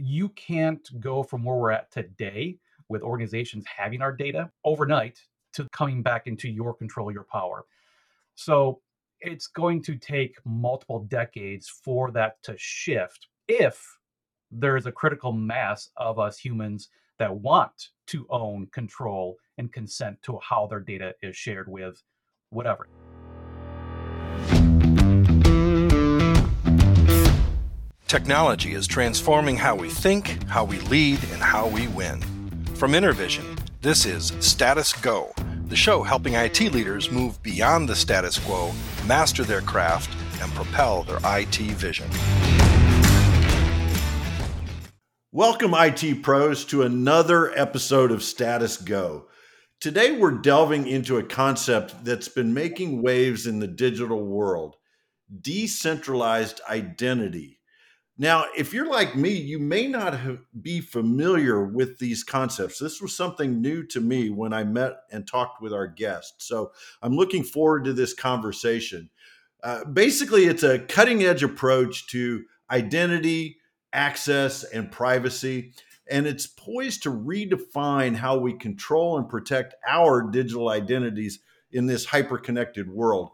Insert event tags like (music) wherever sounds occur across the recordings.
you can't go from where we're at today with organizations having our data overnight to coming back into your control, your power. So it's going to take multiple decades for that to shift if there is a critical mass of us humans that want to own, control, and consent to how their data is shared with whatever. Technology is transforming how we think, how we lead, and how we win. From InterVision, this is Status Go, the show helping IT leaders move beyond the status quo, master their craft, and propel their IT vision. Welcome, IT pros, to another episode of Status Go. Today, we're delving into a concept that's been making waves in the digital world decentralized identity. Now, if you're like me, you may not have, be familiar with these concepts. This was something new to me when I met and talked with our guest. So I'm looking forward to this conversation. Uh, basically, it's a cutting edge approach to identity, access, and privacy. And it's poised to redefine how we control and protect our digital identities in this hyper connected world.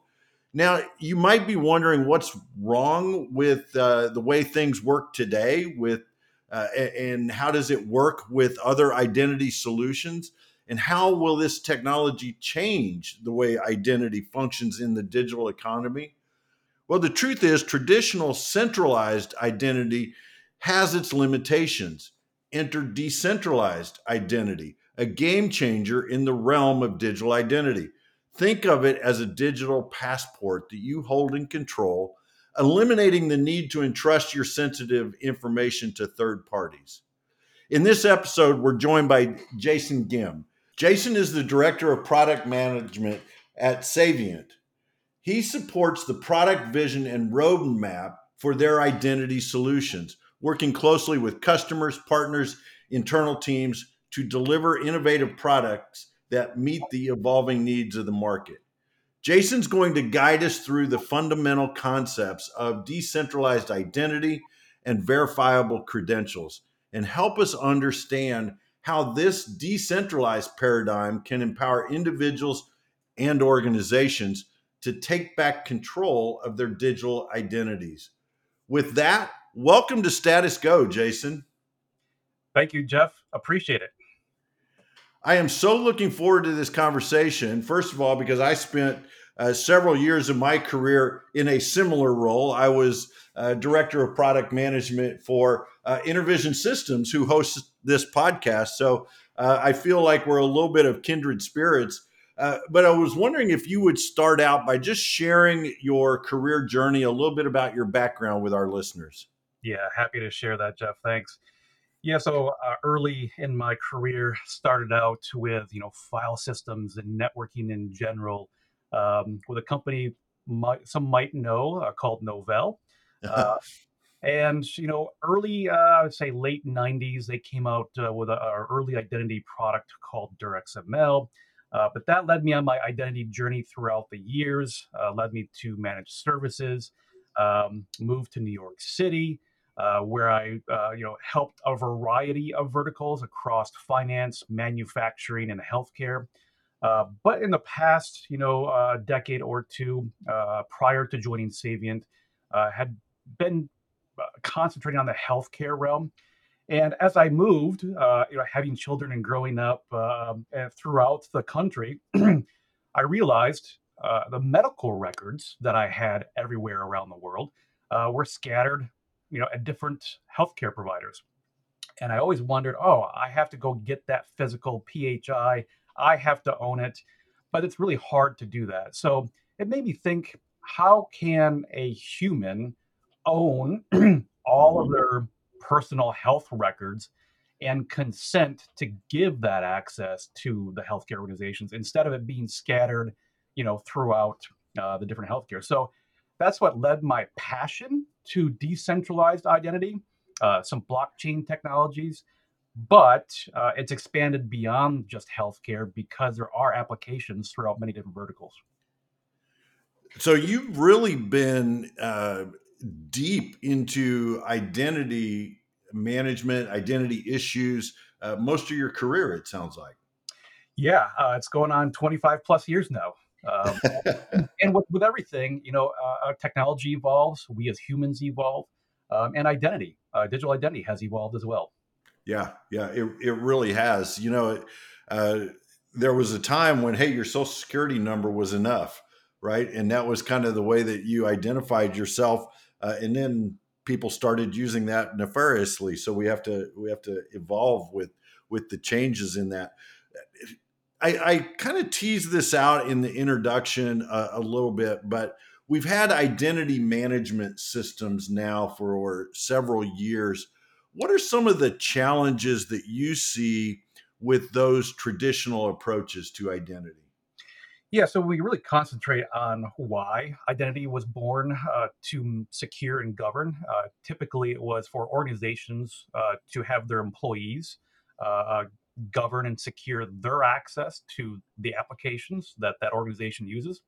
Now, you might be wondering what's wrong with uh, the way things work today, with uh, and how does it work with other identity solutions, and how will this technology change the way identity functions in the digital economy? Well, the truth is, traditional centralized identity has its limitations. Enter decentralized identity, a game changer in the realm of digital identity. Think of it as a digital passport that you hold and control, eliminating the need to entrust your sensitive information to third parties. In this episode, we're joined by Jason Gzym. Jason is the Director of Product Management at Saviynt. He supports the product vision and roadmap for their identity solutions, working closely with customers, partners, internal teams to deliver innovative products that meet the evolving needs of the market. Jason's going to guide us through the fundamental concepts of decentralized identity and verifiable credentials and help us understand how this decentralized paradigm can empower individuals and organizations to take back control of their digital identities. With that, welcome to Status Go, Jason. Thank you, Jeff. Appreciate it. I am so looking forward to this conversation. First of all, because I spent uh, several years of my career in a similar role. I was uh, director of product management for uh, InterVision Systems, who hosts this podcast. So uh, I feel like we're a little bit of kindred spirits. Uh, but I was wondering if you would start out by just sharing your career journey, a little bit about your background with our listeners. Yeah, happy to share that, Jeff. Thanks. Yeah, so uh, early in my career, started out with you know file systems and networking in general, um, with a company might, some might know uh, called Novell. (laughs) Uh, and you know, early, uh, I would say late '90s, they came out uh, with our early identity product called DirXML. Uh, but that led me on my identity journey throughout the years. led me to managed services, um, moved to New York City uh, where I, uh, you know, helped a variety of verticals across finance, manufacturing, and healthcare. Uh, but in the past, you know, uh, decade or two uh, prior to joining Saviynt, uh, had been concentrating on the healthcare realm. And as I moved, you know, having children and growing up throughout the country, (clears throat) I realized the medical records that I had everywhere around the world were scattered you know, at different healthcare providers. And I always wondered, oh, I have to go get that physical PHI. I have to own it. But it's really hard to do that. So it made me think how can a human own (clears throat) all of their personal health records and consent to give that access to the healthcare organizations instead of it being scattered, you know, throughout uh, the different healthcare. So that's what led my passion to decentralized identity, uh, some blockchain technologies, but uh, it's expanded beyond just healthcare because there are applications throughout many different verticals. So you've really been uh, deep into identity management, identity issues, uh, most of your career, it sounds like. Yeah, uh, it's going on 25 plus years now. Um, and with, with everything, you know, uh, technology evolves, we as humans evolve, um, and identity, uh, digital identity has evolved as well. Yeah, yeah, it, it really has. You know, uh, there was a time when, hey, your social security number was enough, right? And that was kind of the way that you identified yourself. Uh, and then people started using that nefariously. So we have to we have to evolve with with the changes in that. I, I kind of teased this out in the introduction a, a little bit, but we've had identity management systems now for several years. What are some of the challenges that you see with those traditional approaches to identity? Yeah, so we really concentrate on why identity was born uh, to secure and govern. Uh, typically, it was for organizations uh, to have their employees uh, uh, govern and secure their access to the applications that that organization uses.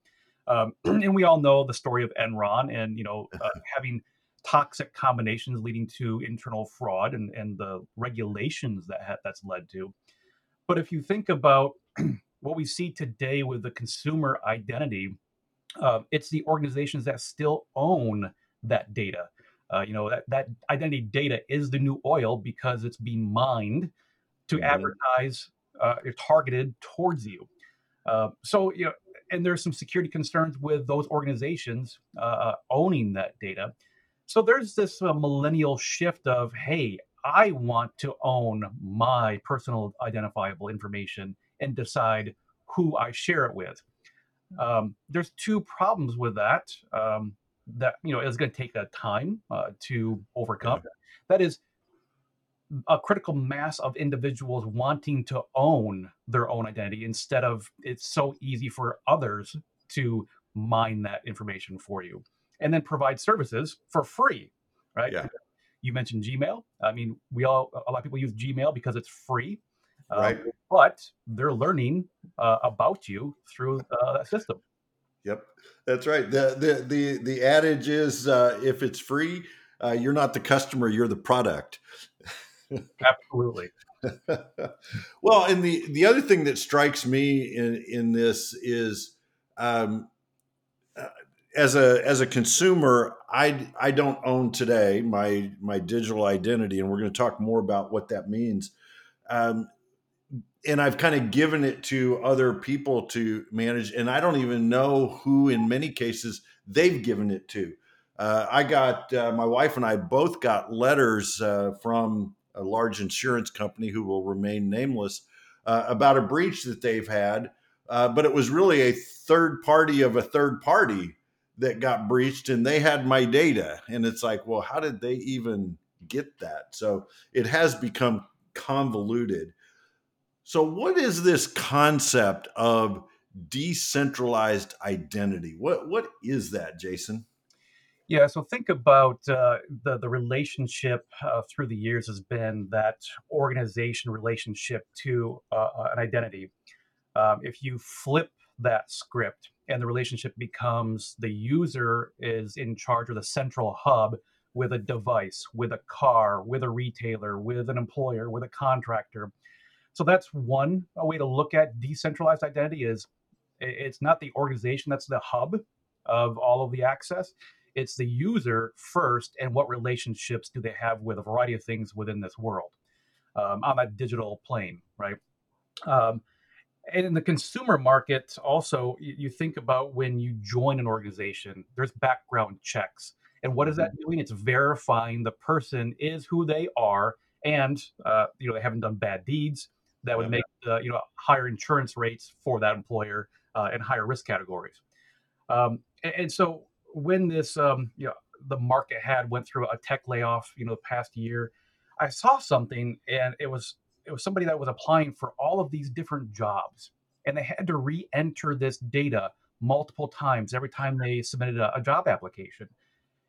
Um, (clears throat) and we all know the story of Enron and you know uh, (laughs) having toxic combinations leading to internal fraud and, and the regulations that ha- that's led to. But if you think about (clears throat) what we see today with the consumer identity, uh, it's the organizations that still own that data. Uh, you know that that identity data is the new oil because it's being mined to mm-hmm. advertise uh, targeted towards you. Uh, so you know, and there's some security concerns with those organizations uh, owning that data. So there's this uh, millennial shift of, hey, I want to own my personal identifiable information and decide who I share it with. Um, there's two problems with that um, that you know is going to take a time uh, to overcome. That is, a critical mass of individuals wanting to own their own identity instead of it's so easy for others to mine that information for you and then provide services for free right? Yeah. You mentioned gmail. I mean we all a lot of people use gmail because it's free um, right. um, but they're learning uh, about you through uh, that system. Yep. That's right. The the the, the adage is uh, if it's free uh, you're not the customer you're the product Absolutely. (laughs) well, and the the other thing that strikes me in in this is, um, uh, as a as a consumer, I I don't own today my my digital identity, and we're going to talk more about what that means. Um, and I've kind of given it to other people to manage, and I don't even know who, in many cases, they've given it to. Uh, I got uh, my wife and I both got letters uh, from a large insurance company who will remain nameless uh, about a breach that they've had. Uh, but it was really a third party of a third party that got breached, and they had my data. And it's like, well, how did they even get that? So it has become convoluted. So, what is this concept of decentralized identity? What what is that, Jason? Yeah, so think about uh, the the relationship uh, through the years has been that organization relationship to uh, uh, an identity. Um, if you flip that script and the relationship becomes the user is in charge of the central hub with a device, with a car, with a retailer, with an employer, with a contractor. So that's one a way to look at decentralized identity is it's not the organization that's the hub of all of the access it's the user first and what relationships do they have with a variety of things within this world um, on that digital plane right? Um, and in the consumer market also you, you, think about when you join an organization there's background checks. And what is that mm-hmm. doing? It's verifying the person is who they are and uh, you know they haven't done bad deeds that would make uh, you know higher insurance rates for that employer uh, and higher risk categories. Um, and, and so when this um, you know the market had went through a tech layoff, you know, the past year, I saw something and it was it was somebody that was applying for all of these different jobs and they had to re-enter this data multiple times every time they submitted a, a job application.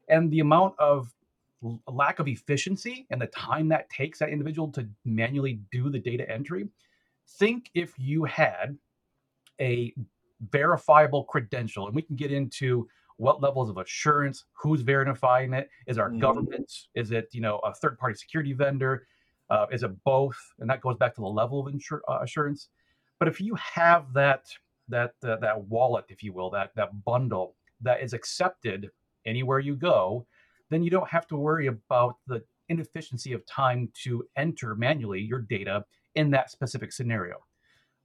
And the amount of lack of efficiency and the time that takes that individual to manually do the data entry. Think if you had a verifiable credential, and we can get into what levels of assurance, who's verifying it, is our Mhm. government, is it you know a third party security vendor, uh, is it both, and that goes back to the level of insur- uh, assurance. But if you have that that uh, that wallet, if you will, that that bundle that is accepted anywhere you go, then you don't have to worry about the inefficiency of time to enter manually your data in that specific scenario.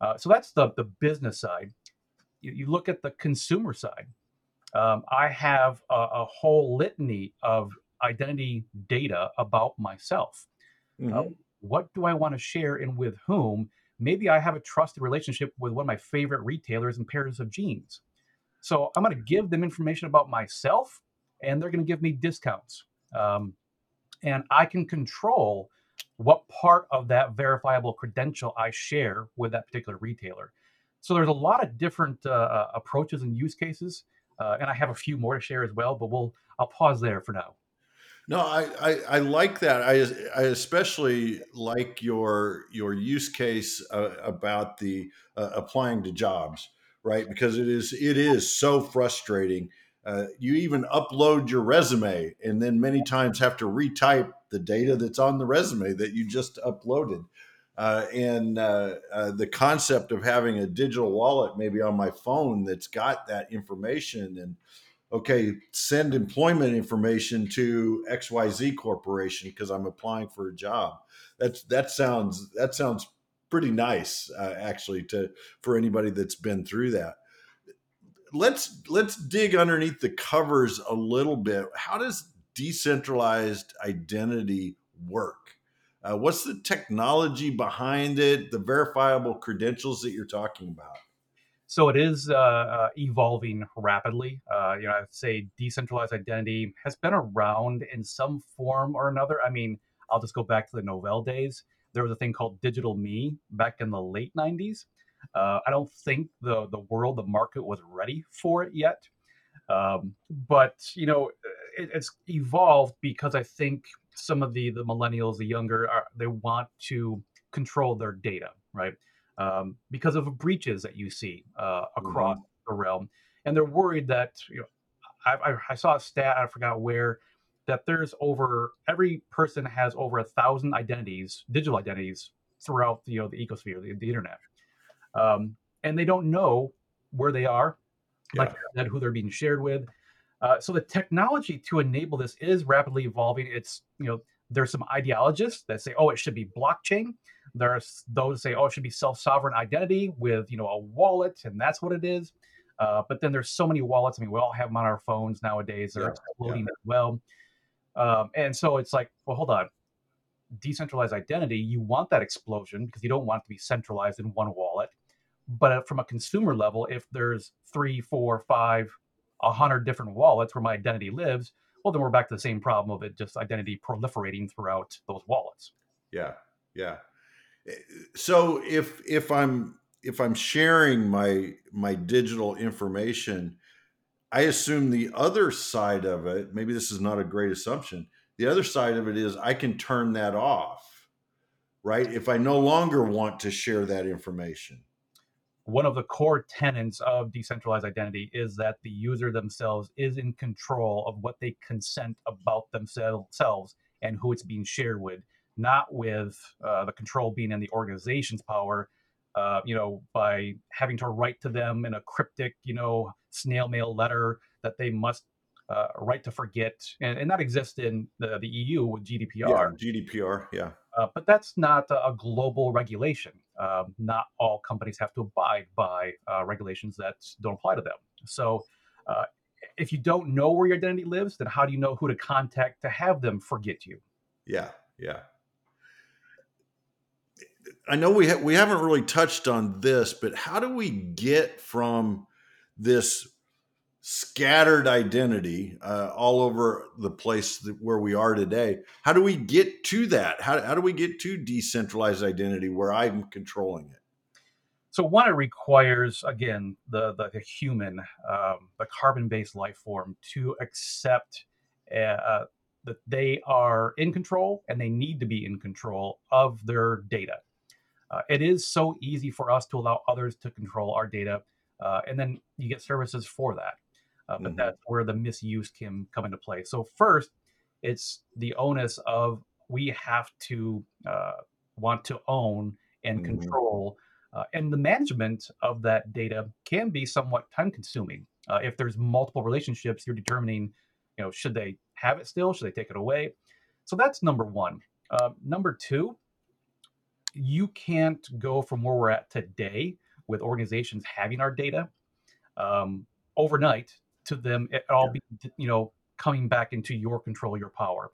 Uh, so that's the the business side. You, you look at the consumer side. Um, I have a, a whole litany of identity data about myself. Uh, Mhm. what do I want to share and with whom? Maybe I have a trusted relationship with one of my favorite retailers and pairs of jeans. So I'm going to give them information about myself, and they're going to give me discounts. Um, and I can control what part of that verifiable credential I share with that particular retailer. So there's a lot of different uh, uh, approaches and use cases, uh, and I have a few more to share as well. But we'll I'll pause there for now. No, I, I, I like that. I, I especially like your your use case uh, about the uh, applying to jobs, right? Because it is it is so frustrating. Uh, you even upload your resume and then many times have to retype the data that's on the resume that you just uploaded. Uh, and uh, uh, the concept of having a digital wallet maybe on my phone that's got that information and okay, send employment information to XYZ Corporation because I'm applying for a job. That's that sounds that sounds pretty nice uh, actually to for anybody that's been through that. Let's let's dig underneath the covers a little bit. How does decentralized identity work? Uh, what's the technology behind it? The verifiable credentials that you're talking about? So it is uh, uh, evolving rapidly. Uh, you know, I'd say decentralized identity has been around in some form or another. I mean, I'll just go back to the Novell days. There was a thing called Digital Me back in the late '90s. Uh, I don't think the the world, the market was ready for it yet. Um, but you know, it, it's evolved because I think some of the the millennials, the younger, are, they want to control their data, right? um, because of breaches that you see uh, across Mhm. the realm, and they're worried that you know. I, I, I saw a stat I forgot where that there's over every person has over a thousand identities, digital identities throughout you know the ecosphere, the, the internet, um, and they don't know where they are, like Yeah. you said, who they're being shared with. Uh, so the technology to enable this is rapidly evolving. It's you know there's some ideologists that say, oh, it should be blockchain. There's those say, oh, it should be self-sovereign identity with you know a wallet, and that's what it is. Uh, but then there's so many wallets. I mean, we all have them on our phones nowadays. They're Yeah, exploding as well. Um, and so it's like, well, hold on. Decentralized identity, you want that explosion because you don't want it to be centralized in one wallet. But uh, from a consumer level, if there's three, four, five, a hundred different wallets where my identity lives, well, then we're back to the same problem of it just identity proliferating throughout those wallets. Yeah, yeah. Eh, So if if I'm if I'm sharing my my digital information, I assume the other side of it, maybe this is not a great assumption. The other side of it is I can turn that off, right? If I no longer want to share that information. One of the core tenets of decentralized identity is that the user themselves is in control of what they consent about themselves and who it's being shared with, not with uh, the control being in the organization's power. Uh, you know, by having to write to them in a cryptic, you know, snail mail letter that they must uh, write to forget, and, and that exists in the, the EU with GDPR. Yeah, GDPR. Yeah. Uh, but that's not a global regulation. Um, not all companies have to abide by uh, regulations that don't apply to them. So, uh, if you don't know where your identity lives, then how do you know who to contact to have them forget you? Yeah, yeah. I know we ha- we haven't really touched on this, but how do we get from this scattered identity uh, all over the place where we are today? How do we get to that? How, how do we get to decentralized identity where I'm controlling it? So, one, it requires again the the, the human, um, the carbon-based life form, to accept uh, uh, that they are in control and they need to be in control of their data. Uh, it is so easy for us to allow others to control our data, uh, and then you get services for that. Uh, but Mhm. that's where the misuse can come into play. So first, it's the onus of we have to uh, want to own and Mhm. control, uh, and the management of that data can be somewhat time consuming. Uh, if there's multiple relationships, you're determining, you know, should they have it still? Should they take it away? So that's number one. Uh, number two, you can't go from where we're at today with organizations having our data um, overnight to them it all be you know coming back into your control your power.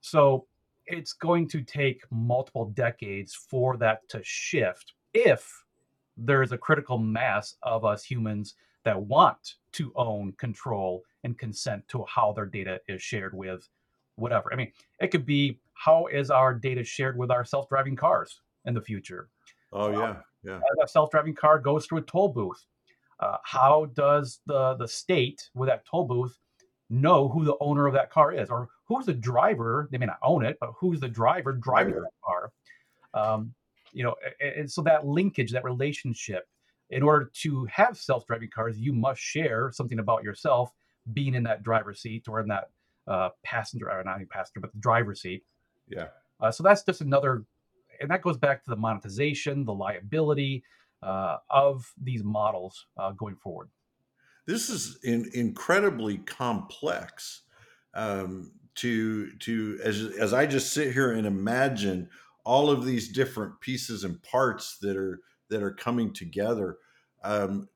So it's going to take multiple decades for that to shift if there's a critical mass of us humans that want to own control and consent to how their data is shared with whatever. I mean it could be how is our data shared with our self-driving cars in the future? Oh uh, yeah, yeah. as a self-driving car goes through a toll booth uh, how does the the state with that toll booth know who the owner of that car is? Or who's the driver? They may not own it but who's the driver driving that car? Um, you know a- a- and so that linkage that relationship in order to have self-driving cars you must share something about yourself being in that driver's seat or in that uh, passenger or not even passenger but the driver's seat. Yeah. uh, so that's just another, and that goes back to the monetization, the liability uh, of these models uh, going forward. This is in, incredibly complex. Um, to to as as I just sit here and imagine all of these different pieces and parts that are that are coming together. Um,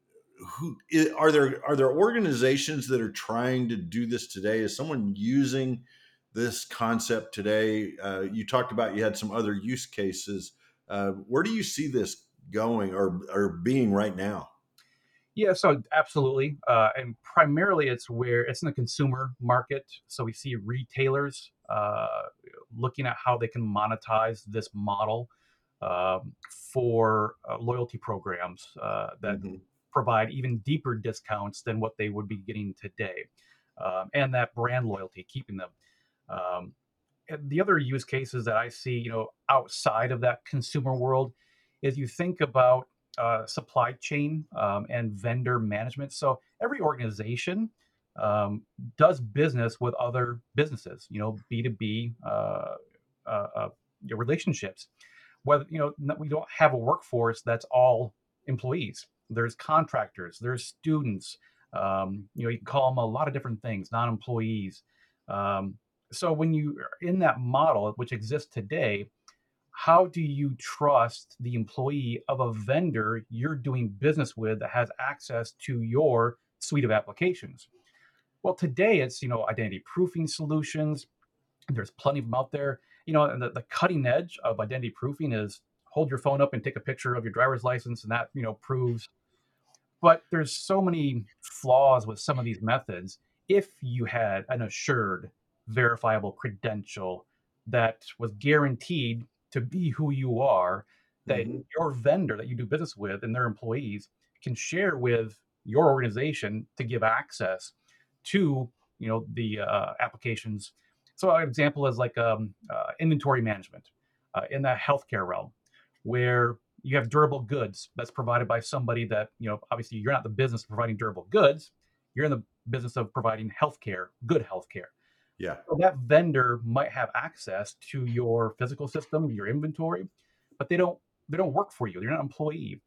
who are there? Are there organizations that are trying to do this today? Is someone using this concept today? Uh, you talked about you had some other use cases. Uh, where do you see this going or or being right now? Yeah, so absolutely, uh, and primarily it's where it's in the consumer market. So we see retailers uh, looking at how they can monetize this model um, for uh, loyalty programs uh, that Mhm. provide even deeper discounts than what they would be getting today, um, and that brand loyalty, keeping them. Um, the other use cases that I see, you know, outside of that consumer world, is you think about uh, supply chain um, and vendor management. So every organization um, does business with other businesses, you know, B two B uh, uh, relationships. Whether you know we don't have a workforce that's all employees. There's contractors. There's students. Um, you know, you can call them a lot of different things, non-employees. Um, so when you are in that model, which exists today, how do you trust the employee of a vendor you're doing business with that has access to your suite of applications? Well, today it's you know identity proofing solutions. There's plenty of them out there. You know, and the, the cutting edge of identity proofing is hold your phone up and take a picture of your driver's license, and that you know proves. But there's so many flaws with some of these methods. If you had an assured, verifiable credential that was guaranteed to be who you are, that Mhm. your vendor that you do business with and their employees can share with your organization to give access to you know the uh, applications. So an example is like um, uh, inventory management uh, in the healthcare realm, where you have durable goods that's provided by somebody that you know obviously you're not the business of providing durable goods, you're in the business of providing healthcare, good healthcare. Yeah. So that vendor might have access to your physical system, your inventory, but they don't they don't work for you. They're not an employee.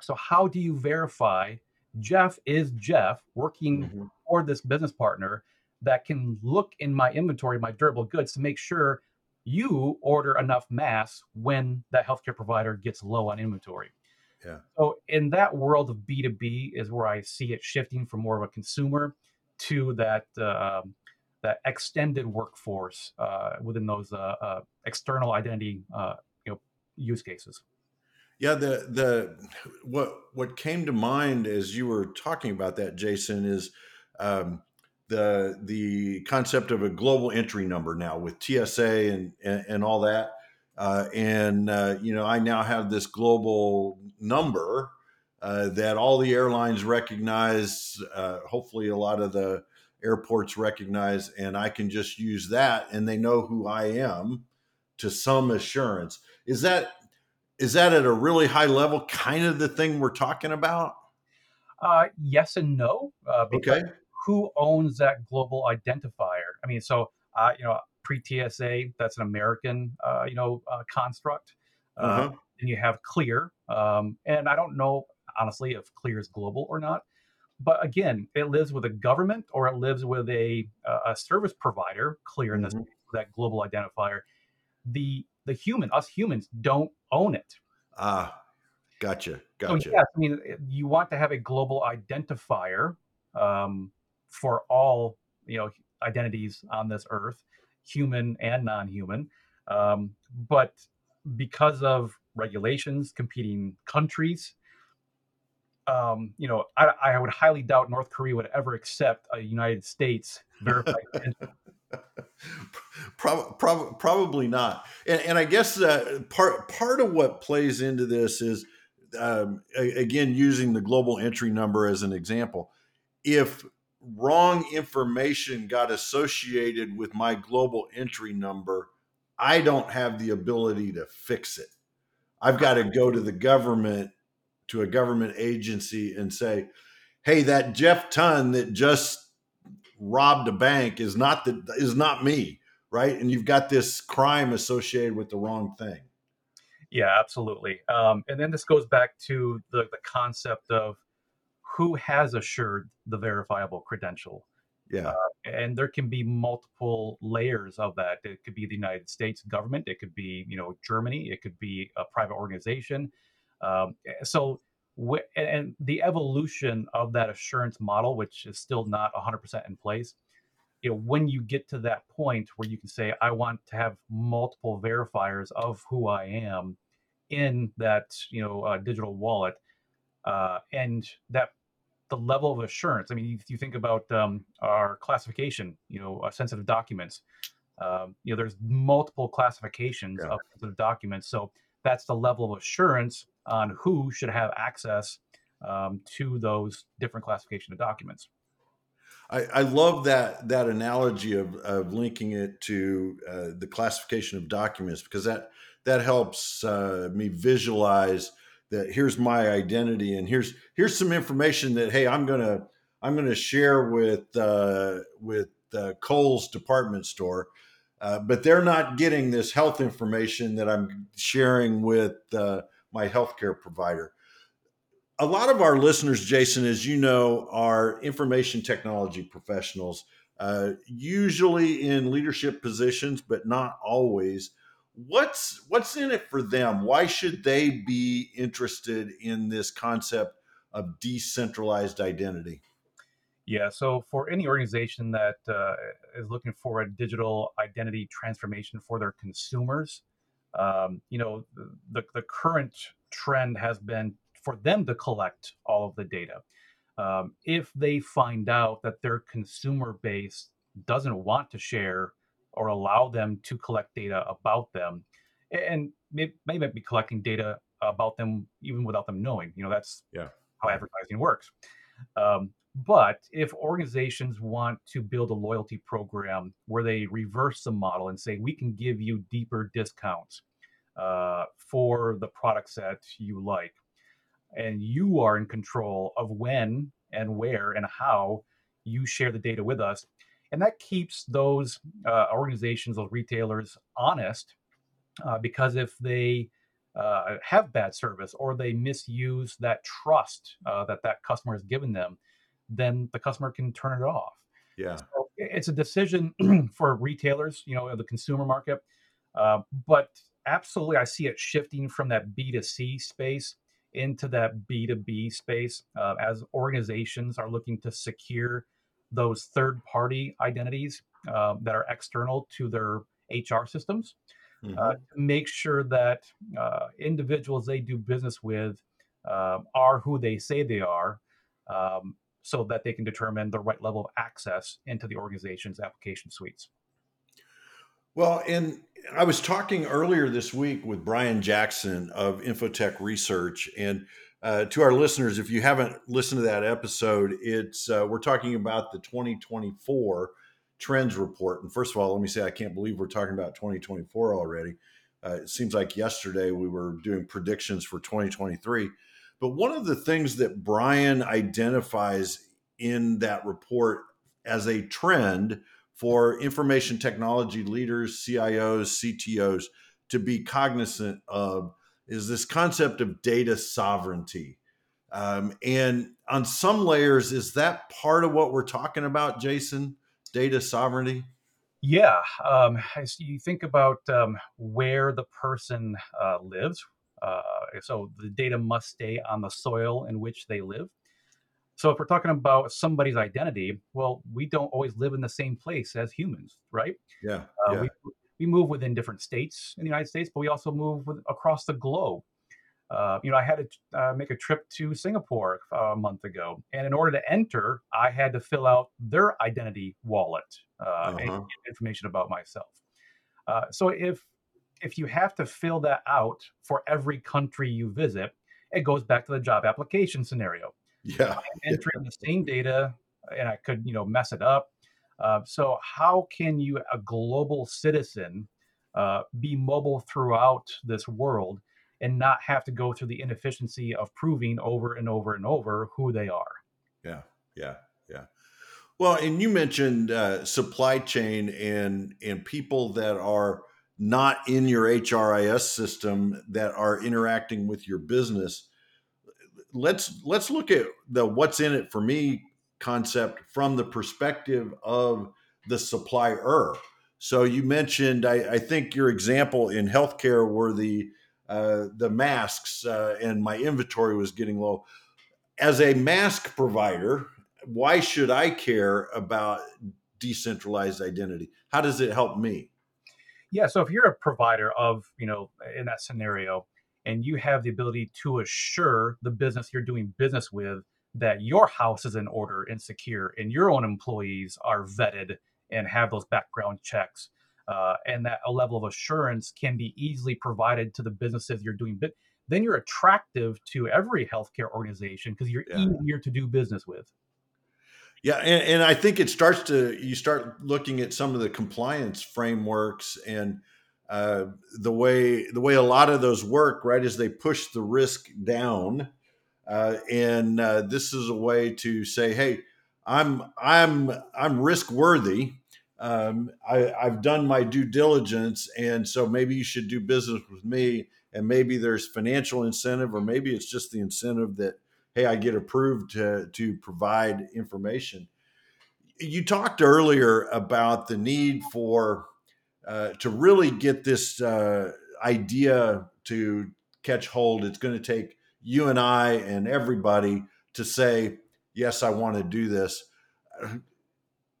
So how do you verify Jeff is Jeff working Mhm. for this business partner that can look in my inventory, my durable goods to make sure you order enough mass when that healthcare provider gets low on inventory. Yeah. So in that world of B2B is where I see it shifting from more of a consumer to that um, that extended workforce uh, within those uh, uh, external identity uh, you know use cases. Yeah, the the what what came to mind as you were talking about that, Jason, is um, the the concept of a global entry number now with TSA and and, and all that. Uh, and uh, you know, I now have this global number uh, that all the airlines recognize. Hopefully, a lot of the airports recognize, and I can just use that, and they know who I am to some assurance. Is that is that at a really high level kind of the thing we're talking about Uh, yes and no. Uh, okay who owns that global identifier? I mean, so uh, you know, pre-TSA, that's an American, uh, you know, uh, construct. Uh, uh-huh. And you have Clear, um, and I don't know honestly if Clear is global or not. But again, it lives with a government or it lives with a a service provider. Clear in this mm-hmm. that global identifier. The the human, us humans, don't own it. Ah, gotcha, gotcha. So yes, I mean, you want to have a global identifier um, for all you know identities on this earth, human and non-human. Um, but because of regulations, competing countries, um, you know, I, I, would highly doubt North Korea would ever accept a United States (laughs) verified. Pro- pro- probably not. And, and I guess uh, part part of what plays into this is, um, again, using the global entry number as an example. If wrong information got associated with my global entry number, I don't have the ability to fix it. I've got to go to the government, to a government agency and say, hey, that Jeff Ton that just robbed a bank is not the is not me, right? And you've got this crime associated with the wrong thing. Yeah, absolutely. Um, and then this goes back to the, the concept of who has assured the verifiable credential. Yeah. Uh, and there can be multiple layers of that. It could be the United States government. It could be, you know, Germany. It could be a private organization. Um, so, and the evolution of that assurance model, which is still not 100% in place, you know, when you get to that point where you can say, I want to have multiple verifiers of who I am in that, you know, uh, digital wallet, uh, and that the level of assurance. I mean, if you think about um, our classification, you know, uh, sensitive documents, um, you know, there's multiple classifications yeah. of documents. So that's the level of assurance on who should have access um, to those different classification of documents. I, I, love that that analogy of, of linking it to uh, the classification of documents because that that helps uh, me visualize that here's my identity and here's here's some information that hey i'm gonna i'm gonna share with uh, with uh, Kohl's department store uh, but they're not getting this health information that i'm sharing with uh, my healthcare provider. A lot of our listeners jason as you know are information technology professionals uh, usually in leadership positions but not always. What's what's in it for them? Why should they be interested in this concept of decentralized identity yeah so for any organization that uh, is looking for a digital identity transformation for their consumers um, you know the, the current trend has been for them to collect all of the data. Um, if they find out that their consumer base doesn't want to share or allow them to collect data about them and maybe, maybe be collecting data about them even without them knowing you know that's yeah. how advertising works. Um, but if organizations want to build a loyalty program where they reverse the model and say we can give you deeper discounts uh, for the products that you like and you are in control of when and where and how you share the data with us and that keeps those uh, organizations, those retailers, honest. Uh, because if they uh, have bad service or they misuse that trust uh, that that customer has given them, then the customer can turn it off. Yeah, so it's a decision (clears throat) for retailers, you know, the consumer market. Uh, but absolutely, I see it shifting from that B 2 C space into that B 2 B space uh, as organizations are looking to secure those third party identities uh, that are external to their HR systems. Uh, mm-hmm. Uh, make sure that uh, individuals they do business with uh, are who they say they are, um, so that they can determine the right level of access into the organization's application suites. Well, and I was talking earlier this week with Brian Jackson of Infotech Research, and uh, to our listeners, if you haven't listened to that episode, it's uh, we're talking about the 2024 trends report. And first of all, let me say I can't believe we're talking about 2024 already. Uh, it seems like yesterday we were doing predictions for 2023. But one of the things that Brian identifies in that report as a trend for information technology leaders, CIOs, CTOs to be cognizant of is this concept of data sovereignty. Um, and on some layers, is that part of what we're talking about, Jason? Data sovereignty? Yeah. Um, as you think about um, where the person uh, lives, uh, so the data must stay on the soil in which they live. So if we're talking about somebody's identity, well, we don't always live in the same place as humans, right? Yeah. Uh, yeah. We, we move within different states in the United States, but we also move with, across the globe. Uh, you know, I had to uh, make a trip to Singapore uh, a month ago, and in order to enter, I had to fill out their identity wallet uh, Uh-huh. get information about myself. Uh, so if if you have to fill that out for every country you visit, it goes back to the job application scenario Yeah. entering the same data and I could, you know, mess it up. Uh, so how can you, a global citizen, uh, be mobile throughout this world and not have to go through the inefficiency of proving over and over and over who they are? Yeah, yeah, yeah. Well, and you mentioned uh, supply chain and and people that are not in your HRIS system that are interacting with your business. Let's let's look at the what's in it for me concept from the perspective of the supplier. So you mentioned, I, I think your example in healthcare were the uh, the masks, uh, and my inventory was getting low. As a mask provider, why should I care about decentralized identity? How does it help me? Yeah. So if you're a provider of, you know, in that scenario, and you have the ability to assure the business you're doing business with that your house is in order and secure and your own employees are vetted and have those background checks uh, and that a level of assurance can be easily provided to the businesses you're doing but then you're attractive to every healthcare organization because you're Yeah. easier to do business with Yeah, and, and I think it starts to you start looking at some of the compliance frameworks and uh, the way the way a lot of those work. Right, as they push the risk down, uh, and uh, this is a way to say, "Hey, I'm I'm I'm risk worthy. Um, I, I've done my due diligence, and so maybe you should do business with me. And maybe there's financial incentive, or maybe it's just the incentive that hey, I get approved to to provide information. You talked earlier about the need for uh, to really get this uh, idea to catch hold. It's going to take you and I and everybody to say, yes, I want to do this.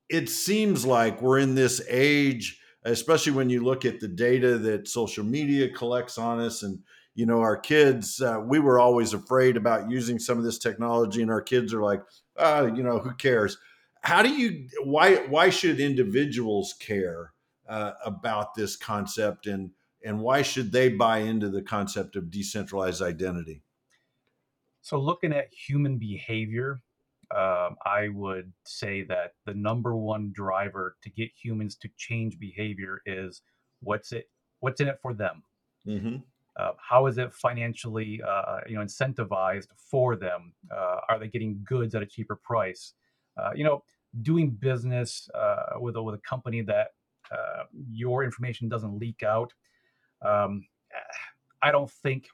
It seems like we're in this age, especially when you look at the data that social media collects on us and you know our kids uh, we were always afraid about using some of this technology and our kids are like uh, you know who cares how do you why why should individuals care uh, about this concept and and why should they buy into the concept of decentralized identity So, looking at human behavior, um, I would say that the number one driver to get humans to change behavior is what's it what's in it for them. mm-hmm. Uh, how is it financially, uh, you know, incentivized for them? Uh, are they getting goods at a cheaper price? Uh, you know, doing business uh, with a with a company that uh, your information doesn't leak out. Um, I don't think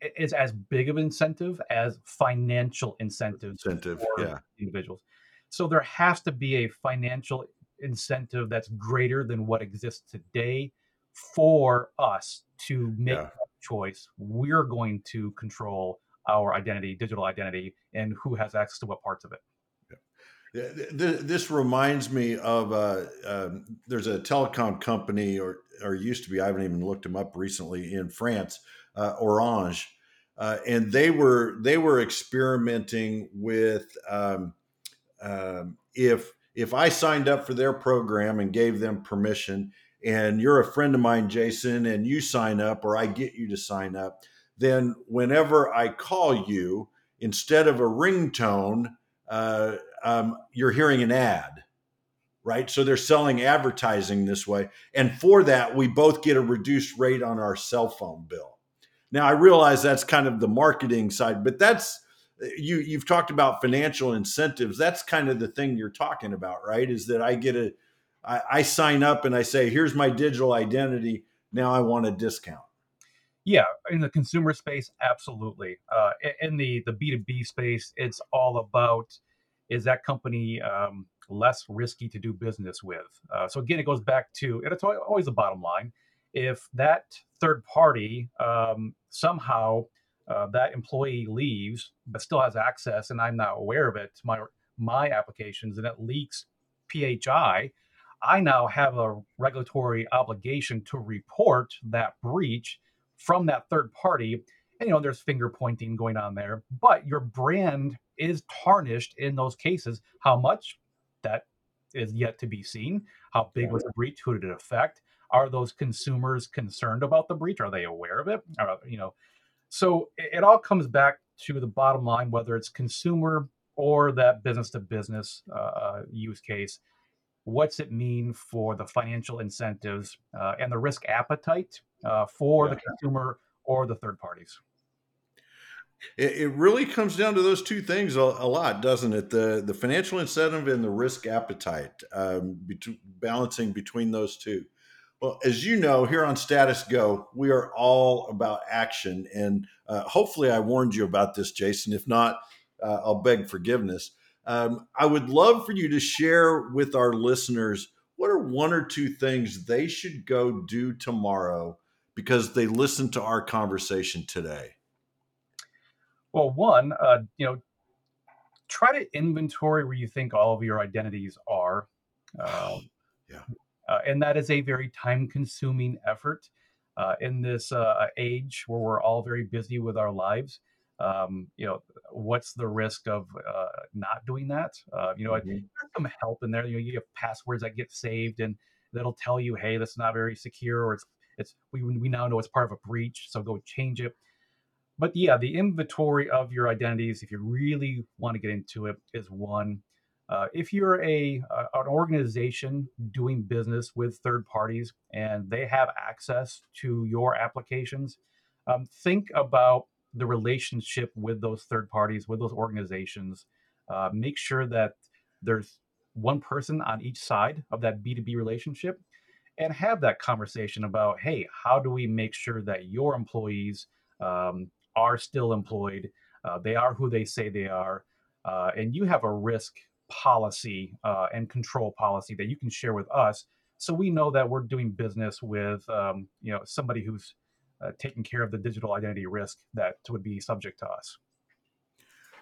it is as big of an incentive as financial incentives incentive for yeah individuals. So there has to be a financial incentive that's greater than what exists today for us to make Yeah. choice. We're going to control our identity, digital identity, and who has access to what parts of it. Th- This reminds me of uh, um, there's a telecom company, or or used to be. I haven't even looked them up recently in France, uh, Orange, uh, and they were they were experimenting with um, um, if if I signed up for their program and gave them permission, and you're a friend of mine, Jason, and you sign up, or I get you to sign up, then whenever I call you, instead of a ringtone. Uh, um, you're hearing an ad, right? So they're selling advertising this way. And for that, we both get a reduced rate on our cell phone bill. Now, I realize that's kind of the marketing side, but that's you you've talked about financial incentives. That's kind of the thing you're talking about, right? Is that I get a I, I sign up and I say, here's my digital identity. Now I want a discount. Yeah, in the consumer space, absolutely. Uh, in the the B two B space, it's all about is that company um, less risky to do business with. Uh, so again, it goes back to it's always the bottom line. If that third party um, somehow uh, that employee leaves but still has access and I'm not aware of it to my my applications and it leaks PHI, I now have a regulatory obligation to report that breach from that third party. And you know, there's finger pointing going on there, but your brand is tarnished in those cases. How much that is yet to be seen. How big was the breach? Who did it affect? Are those consumers concerned about the breach? Are they aware of it? Or, you know, so it, it all comes back to the bottom line, whether it's consumer or that business to business uh, use case. What's it mean for the financial incentives uh, and the risk appetite uh, for yeah. the consumer or the third parties? It, it really comes down to those two things a, a, lot, doesn't it? The the financial incentive and the risk appetite, um, between, balancing between those two. Well, as you know, here on Status Go, we are all about action. And uh, hopefully, I warned you about this, Jason. If not, uh, I'll beg forgiveness. Um, I would love for you to share with our listeners what are one or two things they should go do tomorrow because they listened to our conversation today. Well, one, uh, you know, try to inventory where you think all of your identities are. Uh, (sighs) yeah. Uh, and that is a very time consuming effort uh, in this uh, age where we're all very busy with our lives. Um, you know, what's the risk of uh, not doing that? Uh, you know, mm-hmm. there's some help in there. You know, you have passwords that get saved and that'll tell you, hey, that's not very secure, or it's it's we we now know it's part of a breach, so go change it. But yeah, the inventory of your identities, if you really want to get into it, is one. Uh, if you're a, an organization doing business with third parties and they have access to your applications, um, think about the relationship with those third parties, with those organizations. Uh, make sure that there's one person on each side of that B2B relationship and have that conversation about hey, how do we make sure that your employees um, are still employed? Uh, they are who they say they are. Uh, and you have a risk policy uh, and control policy that you can share with us so we know that we're doing business with um, you know somebody who's uh, taking care of the digital identity risk that would be subject to us.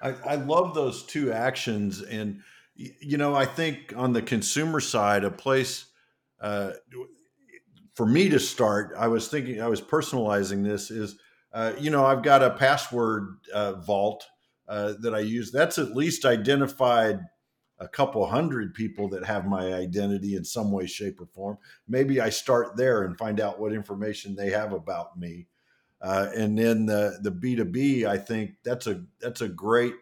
I, I love those two actions and you know i think on the consumer side a place uh, for me to start i was thinking i was personalizing this is uh, you know i've got a password uh, vault uh, that i use that's at least identified a couple hundred people that have my identity in some way, shape, or form. Maybe I start there and find out what information they have about me. Uh, and then the the B two B, I think that's a that's a great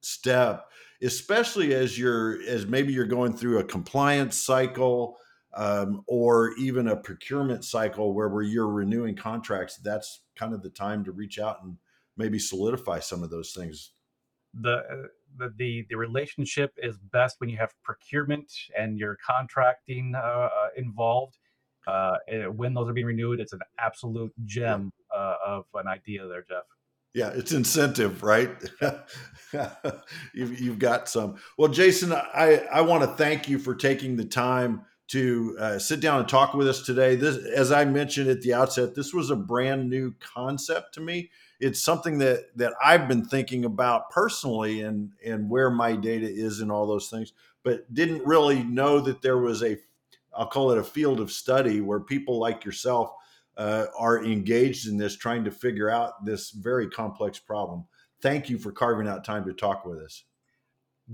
step, especially as you're as maybe you're going through a compliance cycle um, or even a procurement cycle where where you're renewing contracts. That's kind of the time to reach out and maybe solidify some of those things. The the, the, the relationship is best when you have procurement and your contracting uh, uh, involved. Uh, when those are being renewed, it's an absolute gem uh, of an idea there, Jeff. Yeah, it's incentive, right? (laughs) you've, you've got some. Well, Jason, I, I want to thank you for taking the time to uh, sit down and talk with us today. This, as I mentioned at the outset, this was a brand new concept to me it's something that that I've been thinking about personally and and where my data is and all those things, but didn't really know that there was a I'll call it a field of study where people like yourself uh, are engaged in this, trying to figure out this very complex problem. Thank you for carving out time to talk with us.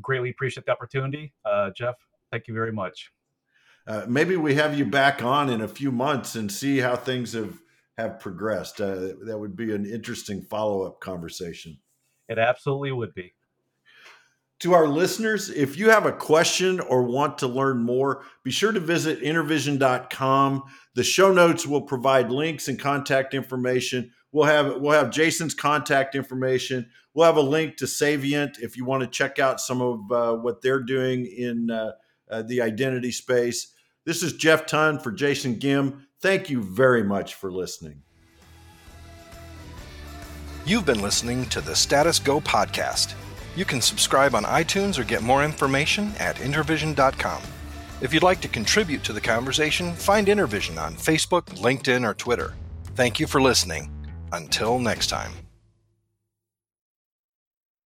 Greatly appreciate the opportunity, uh, Jeff. Thank you very much. Uh, maybe we have you back on in a few months and see how things have have progressed. Uh, that would be an interesting follow up conversation. It absolutely would be. To our listeners, if you have a question or want to learn more, be sure to visit intervision.com. The show notes will provide links and contact information We'll have we'll have Jason's contact information. We'll have a link to Saviynt if you want to check out some of uh, what they're doing in uh, uh, the identity space. This is Jeff Tunn for Jason Gzym. Thank you very much for listening. You've been listening to the Status Go podcast. You can subscribe on iTunes or get more information at intervision.com. If you'd like to contribute to the conversation, find Intervision on Facebook, LinkedIn, or Twitter. Thank you for listening. Until next time.